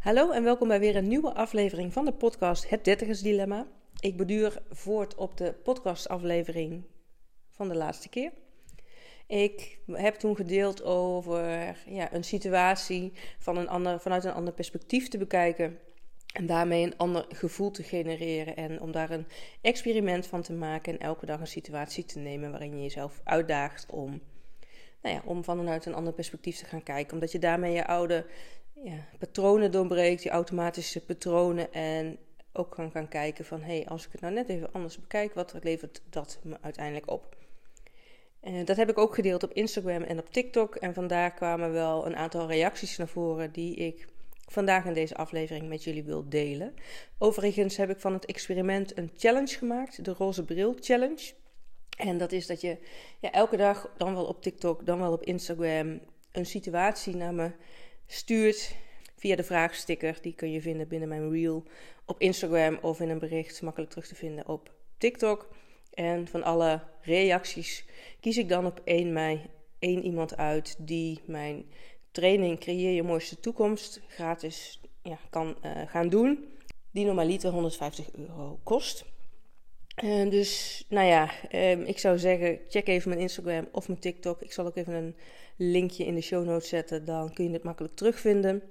Hallo en welkom bij weer een nieuwe aflevering van de podcast Het Dertigers Dilemma. Ik beduur voort op de podcastaflevering van de laatste keer. Ik heb toen gedeeld over ja, een situatie van een ander, vanuit een ander perspectief te bekijken. En daarmee een ander gevoel te genereren. En om daar een experiment van te maken. En elke dag een situatie te nemen waarin je jezelf uitdaagt om, nou ja, om vanuit een ander perspectief te gaan kijken. Omdat je daarmee je oude ja, patronen doorbreekt, die automatische patronen. En ook kan gaan kijken van hé, hey, als ik het nou net even anders bekijk, wat levert dat me uiteindelijk op? Uh, dat heb ik ook gedeeld op Instagram en op TikTok. En vandaar kwamen wel een aantal reacties naar voren die ik vandaag in deze aflevering met jullie wil delen. Overigens heb ik van het experiment een challenge gemaakt, de Roze Bril Challenge. En dat is dat je ja, elke dag, dan wel op TikTok, dan wel op Instagram, een situatie naar me stuurt via de vraagsticker. Die kun je vinden binnen mijn reel op Instagram of in een bericht makkelijk terug te vinden op TikTok. En van alle reacties kies ik dan op 1 mei één iemand uit die mijn training Creëer je mooiste toekomst gratis ja, kan uh, gaan doen. Die normaliter 150 euro kost. Uh, dus nou ja, um, ik zou zeggen, check even mijn Instagram of mijn TikTok. Ik zal ook even een linkje in de show notes zetten, dan kun je het makkelijk terugvinden.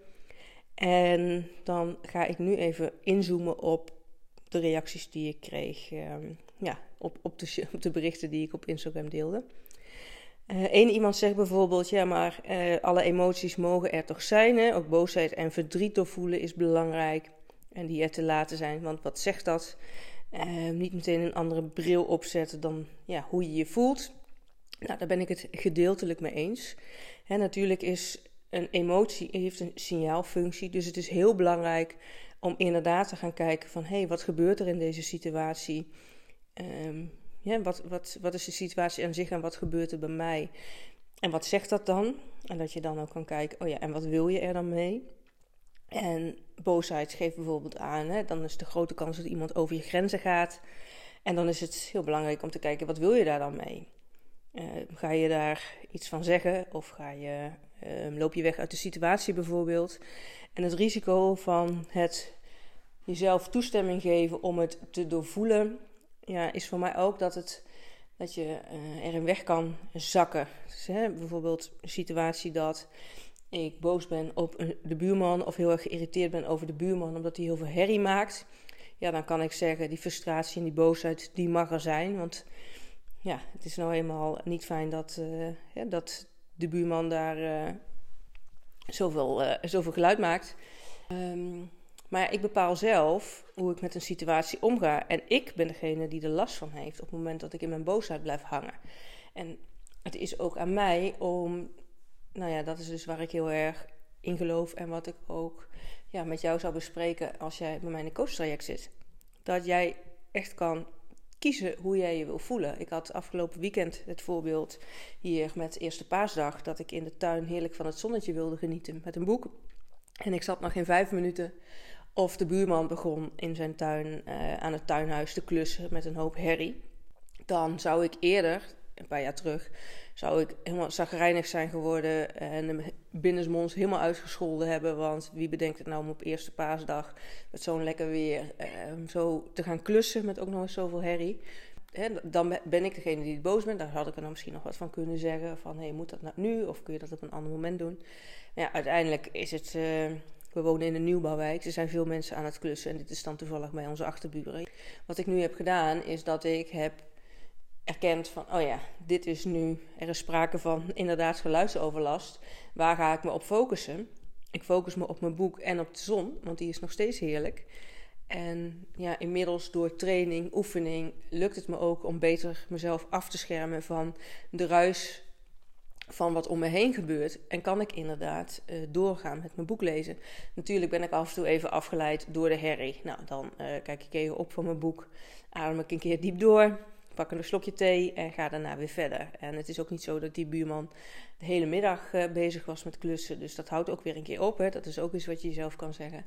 En dan ga ik nu even inzoomen op de reacties die ik kreeg. Um, ja, op, op, de, op de berichten die ik op Instagram deelde. Eén uh, iemand zegt bijvoorbeeld, ja, maar uh, alle emoties mogen er toch zijn. Hè? Ook boosheid en verdriet doorvoelen is belangrijk. En die er te laten zijn. Want wat zegt dat? Uh, niet meteen een andere bril opzetten dan ja, hoe je je voelt. Nou, daar ben ik het gedeeltelijk mee eens. Natuurlijk is een emotie heeft een signaalfunctie. Dus het is heel belangrijk om inderdaad te gaan kijken van... hé, hey, wat gebeurt er in deze situatie? Um, ja, wat, wat, wat is de situatie aan zich en wat gebeurt er bij mij? En wat zegt dat dan? En dat je dan ook kan kijken, oh ja, en wat wil je er dan mee? En boosheid geeft bijvoorbeeld aan, hè, dan is de grote kans dat iemand over je grenzen gaat. En dan is het heel belangrijk om te kijken, wat wil je daar dan mee? Uh, ga je daar iets van zeggen of ga je, uh, loop je weg uit de situatie bijvoorbeeld? En het risico van het jezelf toestemming geven om het te doorvoelen, ja, is voor mij ook dat, het, dat je uh, erin weg kan zakken. Dus, hè, bijvoorbeeld een situatie dat ik boos ben op de buurman of heel erg geïrriteerd ben over de buurman omdat hij heel veel herrie maakt. Ja, dan kan ik zeggen, die frustratie en die boosheid, die mag er zijn. Want ja, het is nou eenmaal niet fijn dat, ja, dat de buurman daar uh, zoveel, uh, zoveel geluid maakt. Um, maar ik bepaal zelf hoe ik met een situatie omga. En ik ben degene die er last van heeft op het moment dat ik in mijn boosheid blijf hangen. En het is ook aan mij om, nou ja, dat is dus waar ik heel erg in geloof en wat ik ook ja, met jou zou bespreken als jij bij mij in een coachtraject zit. Dat jij echt kan kiezen hoe jij je wil voelen. Ik had afgelopen weekend het voorbeeld hier met Eerste Paasdag dat ik in de tuin heerlijk van het zonnetje wilde genieten met een boek. En ik zat nog geen vijf minuten of de buurman begon in zijn tuin uh, aan het tuinhuis te klussen met een hoop herrie. Dan zou ik eerder, een paar jaar terug, zou ik helemaal zagrijnig zijn geworden en binnensmonds helemaal uitgescholden hebben. Want wie bedenkt het nou om op eerste paasdag met zo'n lekker weer uh, zo te gaan klussen met ook nog eens zoveel herrie. He, dan ben ik degene die boos bent. Daar had ik er dan misschien nog wat van kunnen zeggen. Van, hé, moet dat nou nu? Of kun je dat op een ander moment doen? Ja, uiteindelijk is het... Uh, we wonen in een nieuwbouwwijk. Er zijn veel mensen aan het klussen. En dit is dan toevallig bij onze achterburen. Wat ik nu heb gedaan, is dat ik heb erkend van... Oh ja, dit is nu... Er is sprake van inderdaad geluidsoverlast. Waar ga ik me op focussen? Ik focus me op mijn boek en op de zon. Want die is nog steeds heerlijk. En ja, inmiddels door training, oefening... lukt het me ook om beter mezelf af te schermen van de ruis van wat om me heen gebeurt. En kan ik inderdaad uh, doorgaan met mijn boek lezen. Natuurlijk ben ik af en toe even afgeleid door de herrie. Nou, dan uh, kijk ik even op van mijn boek. Adem ik een keer diep door. Pak een slokje thee en ga daarna weer verder. En het is ook niet zo dat die buurman de hele middag uh, bezig was met klussen. Dus dat houdt ook weer een keer op. Hè. Dat is ook iets wat je jezelf kan zeggen.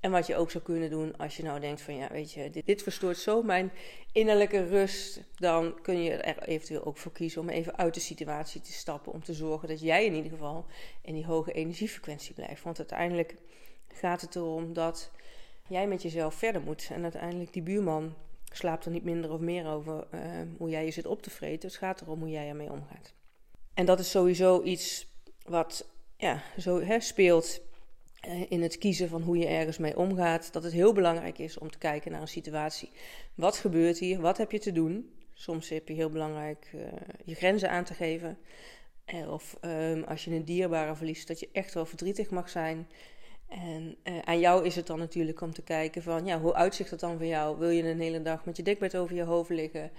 En wat je ook zou kunnen doen als je nou denkt van ja, weet je, dit, dit, verstoort zo mijn innerlijke rust. Dan kun je er eventueel ook voor kiezen om even uit de situatie te stappen. Om te zorgen dat jij in ieder geval in die hoge energiefrequentie blijft. Want uiteindelijk gaat het erom dat jij met jezelf verder moet. En uiteindelijk die buurman slaapt er niet minder of meer over uh, hoe jij je zit op te vreten. Het gaat erom hoe jij ermee omgaat. En dat is sowieso iets wat ja, zo hè, speelt uh, in het kiezen van hoe je ergens mee omgaat. Dat het heel belangrijk is om te kijken naar een situatie. Wat gebeurt hier? Wat heb je te doen? Soms heb je heel belangrijk uh, je grenzen aan te geven. Of um, als je een dierbare verliest, dat je echt wel verdrietig mag zijn. En uh, aan jou is het dan natuurlijk om te kijken van, ja, hoe uitzicht dat dan voor jou? Wil je een hele dag met je dekbed over je hoofd liggen?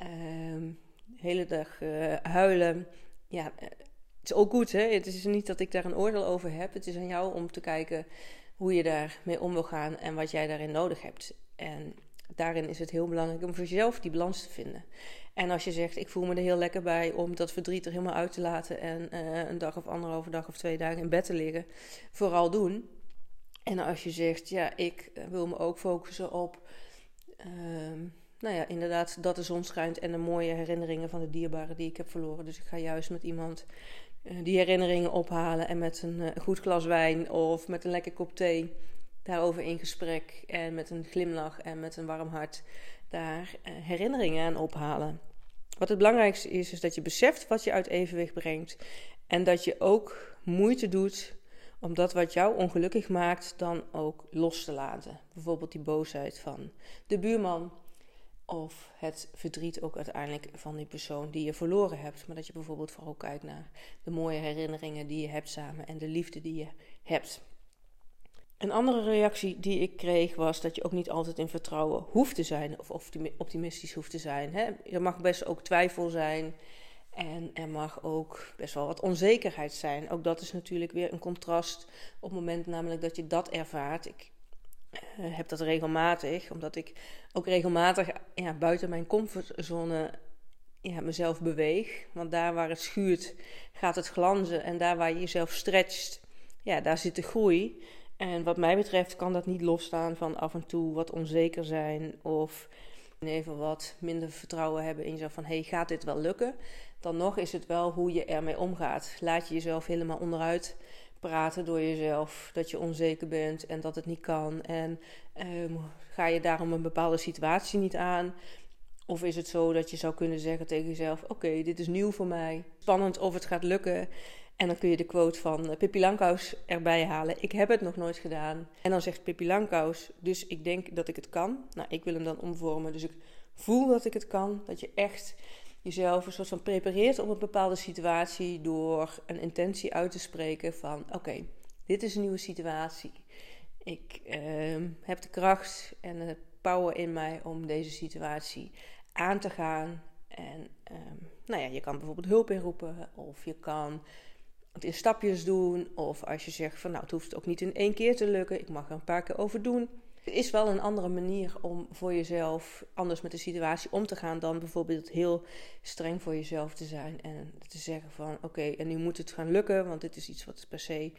Uh, hele dag uh, huilen? Ja, eh, het is ook goed, hè? Het is niet dat ik daar een oordeel over heb. Het is aan jou om te kijken hoe je daarmee om wil gaan en wat jij daarin nodig hebt. En daarin is het heel belangrijk om voor jezelf die balans te vinden. En als je zegt, ik voel me er heel lekker bij om dat verdriet er helemaal uit te laten en een dag of anderhalve dag of twee dagen in bed te liggen, vooral doen. En als je zegt, ja, ik eh, wil me ook focussen op, uh, nou ja, inderdaad, dat de zon schijnt en de mooie herinneringen van de dierbaren die ik heb verloren. Dus ik ga juist met iemand uh, die herinneringen ophalen en met een uh, goed glas wijn of met een lekker kop thee daarover in gesprek en met een glimlach en met een warm hart daar herinneringen aan ophalen. Wat het belangrijkste is, is dat je beseft wat je uit evenwicht brengt en dat je ook moeite doet om dat wat jou ongelukkig maakt dan ook los te laten. Bijvoorbeeld die boosheid van de buurman of het verdriet ook uiteindelijk van die persoon die je verloren hebt. Maar dat je bijvoorbeeld vooral kijkt naar de mooie herinneringen die je hebt samen en de liefde die je hebt. Een andere reactie die ik kreeg was dat je ook niet altijd in vertrouwen hoeft te zijn of optimistisch hoeft te zijn. Hè? Er mag best ook twijfel zijn en er mag ook best wel wat onzekerheid zijn. Ook dat is natuurlijk weer een contrast op het moment namelijk dat je dat ervaart. Ik uh, heb dat regelmatig, omdat ik ook regelmatig ja, buiten mijn comfortzone ja, mezelf beweeg. Want daar waar het schuurt, gaat het glanzen. En daar waar je jezelf stretcht, ja, daar zit de groei. En wat mij betreft kan dat niet losstaan van af en toe wat onzeker zijn of even wat minder vertrouwen hebben in jezelf van hey, gaat dit wel lukken? Dan nog is het wel hoe je ermee omgaat. Laat je jezelf helemaal onderuit praten door jezelf dat je onzeker bent en dat het niet kan. En um, ga je daarom een bepaalde situatie niet aan? Of is het zo dat je zou kunnen zeggen tegen jezelf: Oké, dit is nieuw voor mij. Spannend of het gaat lukken. En dan kun je de quote van uh, Pippi Langkous erbij halen. Ik heb het nog nooit gedaan. En dan zegt Pippi Langkous, dus ik denk dat ik het kan. Nou, ik wil hem dan omvormen. Dus ik voel dat ik het kan. Dat je echt jezelf een soort van prepareert op een bepaalde situatie door een intentie uit te spreken van oké, dit is een nieuwe situatie. Ik uh, heb de kracht en de power in mij om deze situatie aan te gaan. En um, nou ja, je kan bijvoorbeeld hulp inroepen of je kan het in stapjes doen. Of als je zegt van nou, het hoeft ook niet in één keer te lukken. Ik mag er een paar keer over doen. Is wel een andere manier om voor jezelf anders met de situatie om te gaan dan bijvoorbeeld heel streng voor jezelf te zijn en te zeggen van oké, en nu moet het gaan lukken, want dit is iets wat per se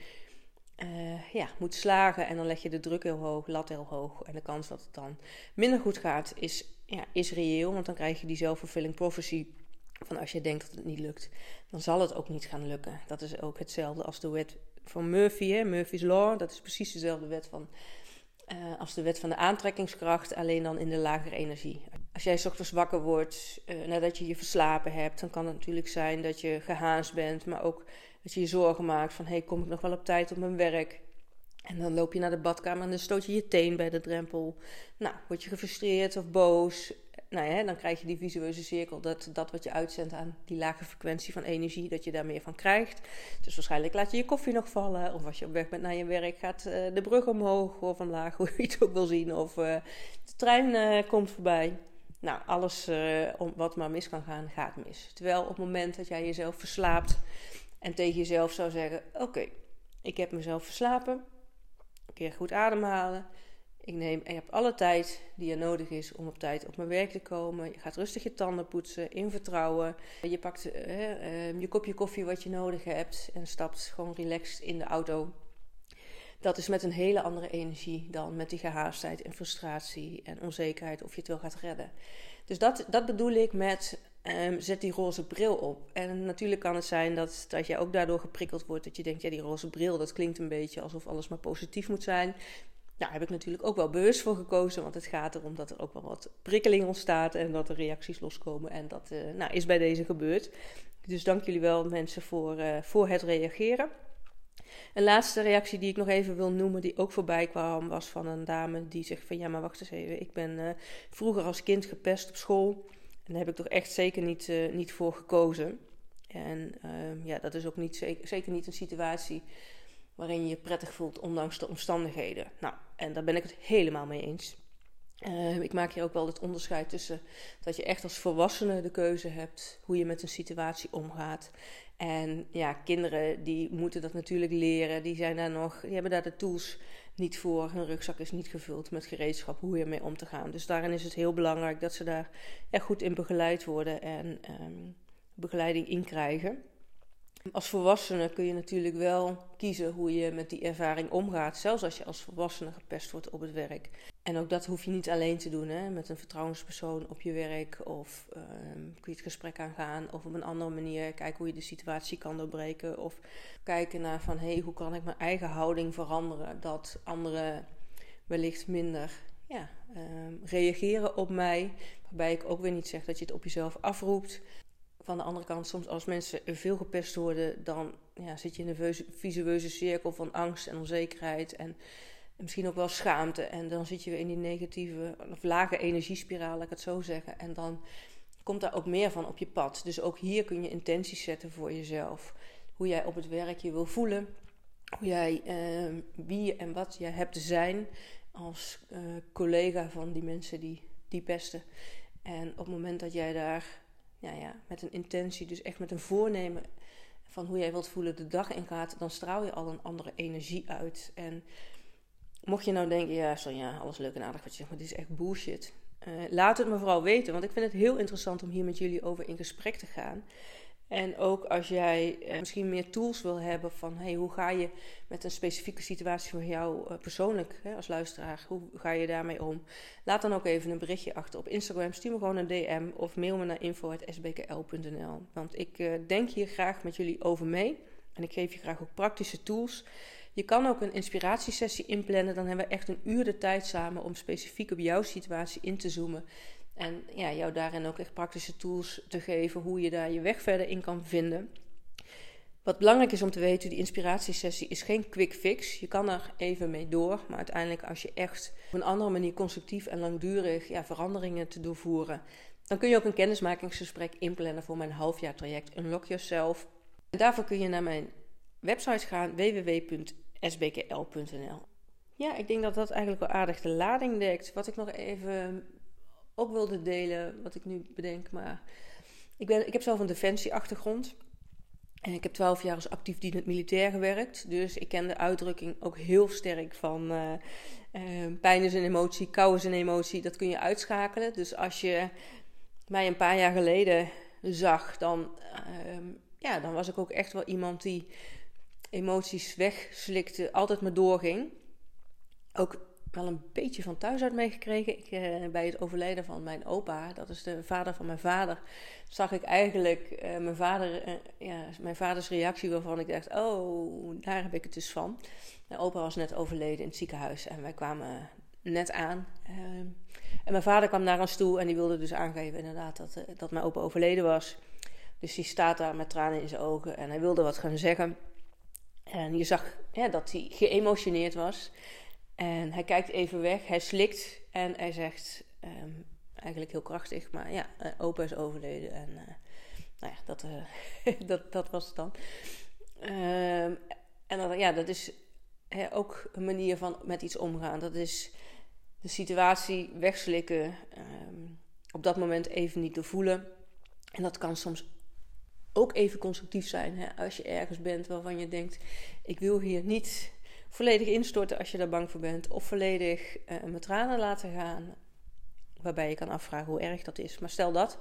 uh, ja, moet slagen. En dan leg je de druk heel hoog, lat heel hoog. En de kans dat het dan minder goed gaat is, ja, is reëel, want dan krijg je die zelfvervulling prophecy van als je denkt dat het niet lukt, dan zal het ook niet gaan lukken. Dat is ook hetzelfde als de wet van Murphy, hè? Murphy's Law. Dat is precies dezelfde wet van, uh, als de wet van de aantrekkingskracht, alleen dan in de lagere energie. Als jij ochtends wakker wordt uh, nadat je je verslapen hebt, dan kan het natuurlijk zijn dat je gehaast bent, maar ook dat je je zorgen maakt van: hey, kom ik nog wel op tijd op mijn werk? En dan loop je naar de badkamer en dan stoot je je teen bij de drempel. Nou, word je gefrustreerd of boos nou ja, dan krijg je die visueuze cirkel. Dat, dat wat je uitzendt aan die lage frequentie van energie, dat je daar meer van krijgt. Dus waarschijnlijk laat je je koffie nog vallen. Of als je op weg bent naar je werk, gaat uh, de brug omhoog of omlaag, hoe je het ook wil zien. Of uh, de trein uh, komt voorbij. Nou, alles wat maar mis kan gaan, gaat mis. Terwijl op het moment dat jij jezelf verslaapt en tegen jezelf zou zeggen: Oké, ik heb mezelf verslapen. Een keer goed ademhalen ik neem, je hebt alle tijd die er nodig is om op tijd op mijn werk te komen. Je gaat rustig je tanden poetsen, in vertrouwen. Je pakt uh, je kopje koffie wat je nodig hebt en stapt gewoon relaxed in de auto. Dat is met een hele andere energie dan met die gehaastheid en frustratie en onzekerheid of je het wel gaat redden. Dus dat, dat bedoel ik met Um, zet die roze bril op. En natuurlijk kan het zijn dat, dat je ook daardoor geprikkeld wordt. Dat je denkt, ja, die roze bril, dat klinkt een beetje alsof alles maar positief moet zijn. Daar heb ik natuurlijk ook wel bewust voor gekozen. Want het gaat erom dat er ook wel wat prikkeling ontstaat. En dat er reacties loskomen. En dat uh, nou, is bij deze gebeurd. Dus dank jullie wel mensen voor, uh, voor het reageren. Een laatste reactie die ik nog even wil noemen, die ook voorbij kwam, was van een dame die zegt van ja, maar wacht eens even, ik ben uh, vroeger als kind gepest op school. En daar heb ik toch echt zeker niet, uh, niet voor gekozen. En uh, ja, dat is ook niet, zeker, niet een situatie waarin je je prettig voelt, ondanks de omstandigheden. Nou, en daar ben ik het helemaal mee eens. Uh, ik maak hier ook wel het onderscheid tussen dat je echt als volwassene de keuze hebt hoe je met een situatie omgaat. En ja, kinderen die moeten dat natuurlijk leren. Die zijn daar nog, die hebben daar de tools niet voor. Hun rugzak is niet gevuld met gereedschap hoe je ermee om te gaan. Dus daarin is het heel belangrijk dat ze daar echt goed in begeleid worden en um, begeleiding in krijgen. Als volwassene kun je natuurlijk wel kiezen hoe je met die ervaring omgaat, zelfs als je als volwassene gepest wordt op het werk. En ook dat hoef je niet alleen te doen, hè? met een vertrouwenspersoon op je werk. Of um, kun je het gesprek aangaan, of op een andere manier kijken hoe je de situatie kan doorbreken. Of kijken naar van, hé, hey, hoe kan ik mijn eigen houding veranderen, dat anderen wellicht minder ja, um, reageren op mij. Waarbij ik ook weer niet zeg dat je het op jezelf afroept van de andere kant, soms als mensen veel gepest worden, dan ja, zit je in een visueuze cirkel van angst en onzekerheid en misschien ook wel schaamte. En dan zit je weer in die negatieve of lage energiespiraal, laat ik het zo zeggen. En dan komt daar ook meer van op je pad. Dus ook hier kun je intenties zetten voor jezelf. Hoe jij op het werk je wil voelen. Hoe jij, uh, wie en wat jij hebt te zijn als uh, collega van die mensen die, die pesten. En op het moment dat jij daar ja, ja, met een intentie, dus echt met een voornemen van hoe jij wilt voelen de dag ingaat, dan straal je al een andere energie uit. En mocht je nou denken, ja, ja alles leuk en aardig wat je zegt, maar dit is echt bullshit. Uh, laat het me vooral weten, want ik vind het heel interessant om hier met jullie over in gesprek te gaan. En ook als jij eh, misschien meer tools wil hebben van hey, hoe ga je met een specifieke situatie voor jou uh, persoonlijk hè, als luisteraar, hoe ga je daarmee om? Laat dan ook even een berichtje achter op Instagram. Stuur me gewoon een DM of mail me naar info.sbkl.nl. Want ik uh, denk hier graag met jullie over mee. En ik geef je graag ook praktische tools. Je kan ook een inspiratiesessie inplannen. Dan hebben we echt een uur de tijd samen om specifiek op jouw situatie in te zoomen. En ja, jou daarin ook echt praktische tools te geven hoe je daar je weg verder in kan vinden. Wat belangrijk is om te weten, die inspiratiesessie is geen quick fix. Je kan er even mee door, maar uiteindelijk als je echt op een andere manier constructief en langdurig ja, veranderingen te doorvoeren, dan kun je ook een kennismakingsgesprek inplannen voor mijn halfjaartraject Unlock Yourself. En daarvoor kun je naar mijn website gaan www.sbkl.nl. Ja, ik denk dat dat eigenlijk wel aardig de lading dekt. Wat ik nog even ook wilde delen, wat ik nu bedenk. Maar ik, ben, ik heb zelf een defensieachtergrond. En ik heb twaalf jaar als actief dienend militair gewerkt. Dus ik ken de uitdrukking ook heel sterk van uh, uh, pijn is een emotie, kou is een emotie. Dat kun je uitschakelen. Dus als je mij een paar jaar geleden zag, dan, uh, ja, dan was ik ook echt wel iemand die emoties wegslikte, altijd maar doorging. Ook wel een beetje van thuis uit meegekregen. Eh, bij het overlijden van mijn opa, dat is de vader van mijn vader, zag ik eigenlijk eh, mijn, vader, eh, ja, mijn vaders reactie waarvan ik dacht, oh, daar heb ik het dus van. Mijn opa was net overleden in het ziekenhuis en wij kwamen net aan. Ehm, en mijn vader kwam naar ons toe en die wilde dus aangeven inderdaad dat, dat mijn opa overleden was. Dus die staat daar met tranen in zijn ogen en hij wilde wat gaan zeggen. En je zag dat hij geëmotioneerd was. En hij kijkt even weg, hij slikt en hij zegt, um, eigenlijk heel krachtig, maar ja, uh, opa is overleden. En uh, nou ja, dat, uh, dat, dat was het dan. Um, en dan, ja, dat is ook een manier van met iets omgaan. Dat is de situatie wegslikken, um, op dat moment even niet doorvoelen. En dat kan soms ook even constructief zijn. Hè? Als je ergens bent waarvan je denkt: ik wil hier niet volledig instorten als je daar bang voor bent. Of volledig uh, met tranen laten gaan. Waarbij je kan afvragen hoe erg dat is. Maar stel dat,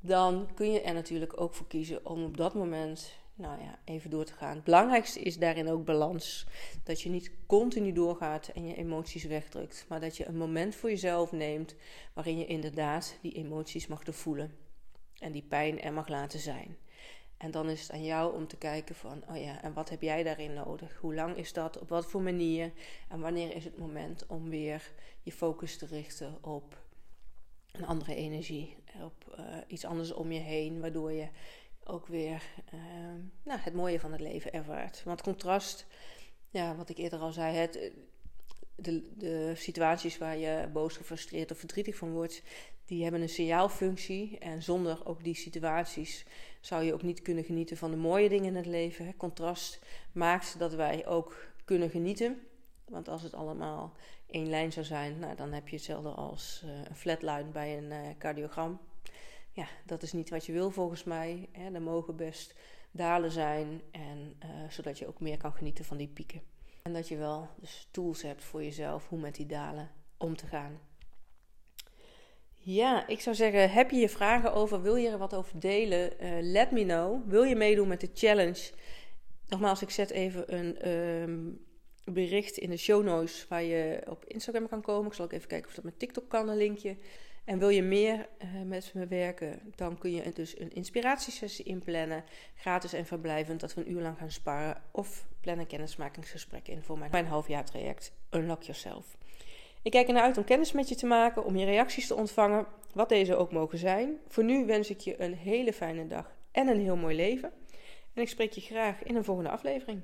dan kun je er natuurlijk ook voor kiezen om op dat moment nou ja, even door te gaan. Het belangrijkste is daarin ook balans. Dat je niet continu doorgaat en je emoties wegdrukt. Maar dat je een moment voor jezelf neemt waarin je inderdaad die emoties mag voelen. En die pijn er mag laten zijn. En dan is het aan jou om te kijken van, oh ja, en wat heb jij daarin nodig? Hoe lang is dat? Op wat voor manier? En wanneer is het moment om weer je focus te richten op een andere energie, op uh, iets anders om je heen, waardoor je ook weer uh, nou, het mooie van het leven ervaart. Want contrast, ja, wat ik eerder al zei, het, de, de situaties waar je boos, gefrustreerd of verdrietig van wordt, die hebben een signaalfunctie. En zonder ook die situaties zou je ook niet kunnen genieten van de mooie dingen in het leven. Contrast maakt dat wij ook kunnen genieten. Want als het allemaal één lijn zou zijn, nou, dan heb je hetzelfde als uh, een flatline bij een uh, cardiogram. Ja, dat is niet wat je wil volgens mij. Hè. Er mogen best dalen zijn, en, uh, zodat je ook meer kan genieten van die pieken. En dat je wel dus tools hebt voor jezelf hoe met die dalen om te gaan. Ja, ik zou zeggen, heb je je vragen over, wil je er wat over delen? Uh, let me know. Wil je meedoen met de challenge? Nogmaals, ik zet even een um, bericht in de show notes waar je op Instagram kan komen. Ik zal ook even kijken of dat met TikTok kan, een linkje. En wil je meer uh, met me werken, dan kun je dus een inspiratiesessie inplannen. Gratis en verblijvend, dat we een uur lang gaan sparren. Of plan een kennismakingsgesprek in voor mijn, mijn halfjaartraject Unlock Yourself. Ik kijk ernaar uit om kennis met je te maken, om je reacties te ontvangen, wat deze ook mogen zijn. Voor nu wens ik je een hele fijne dag en een heel mooi leven. En ik spreek je graag in een volgende aflevering.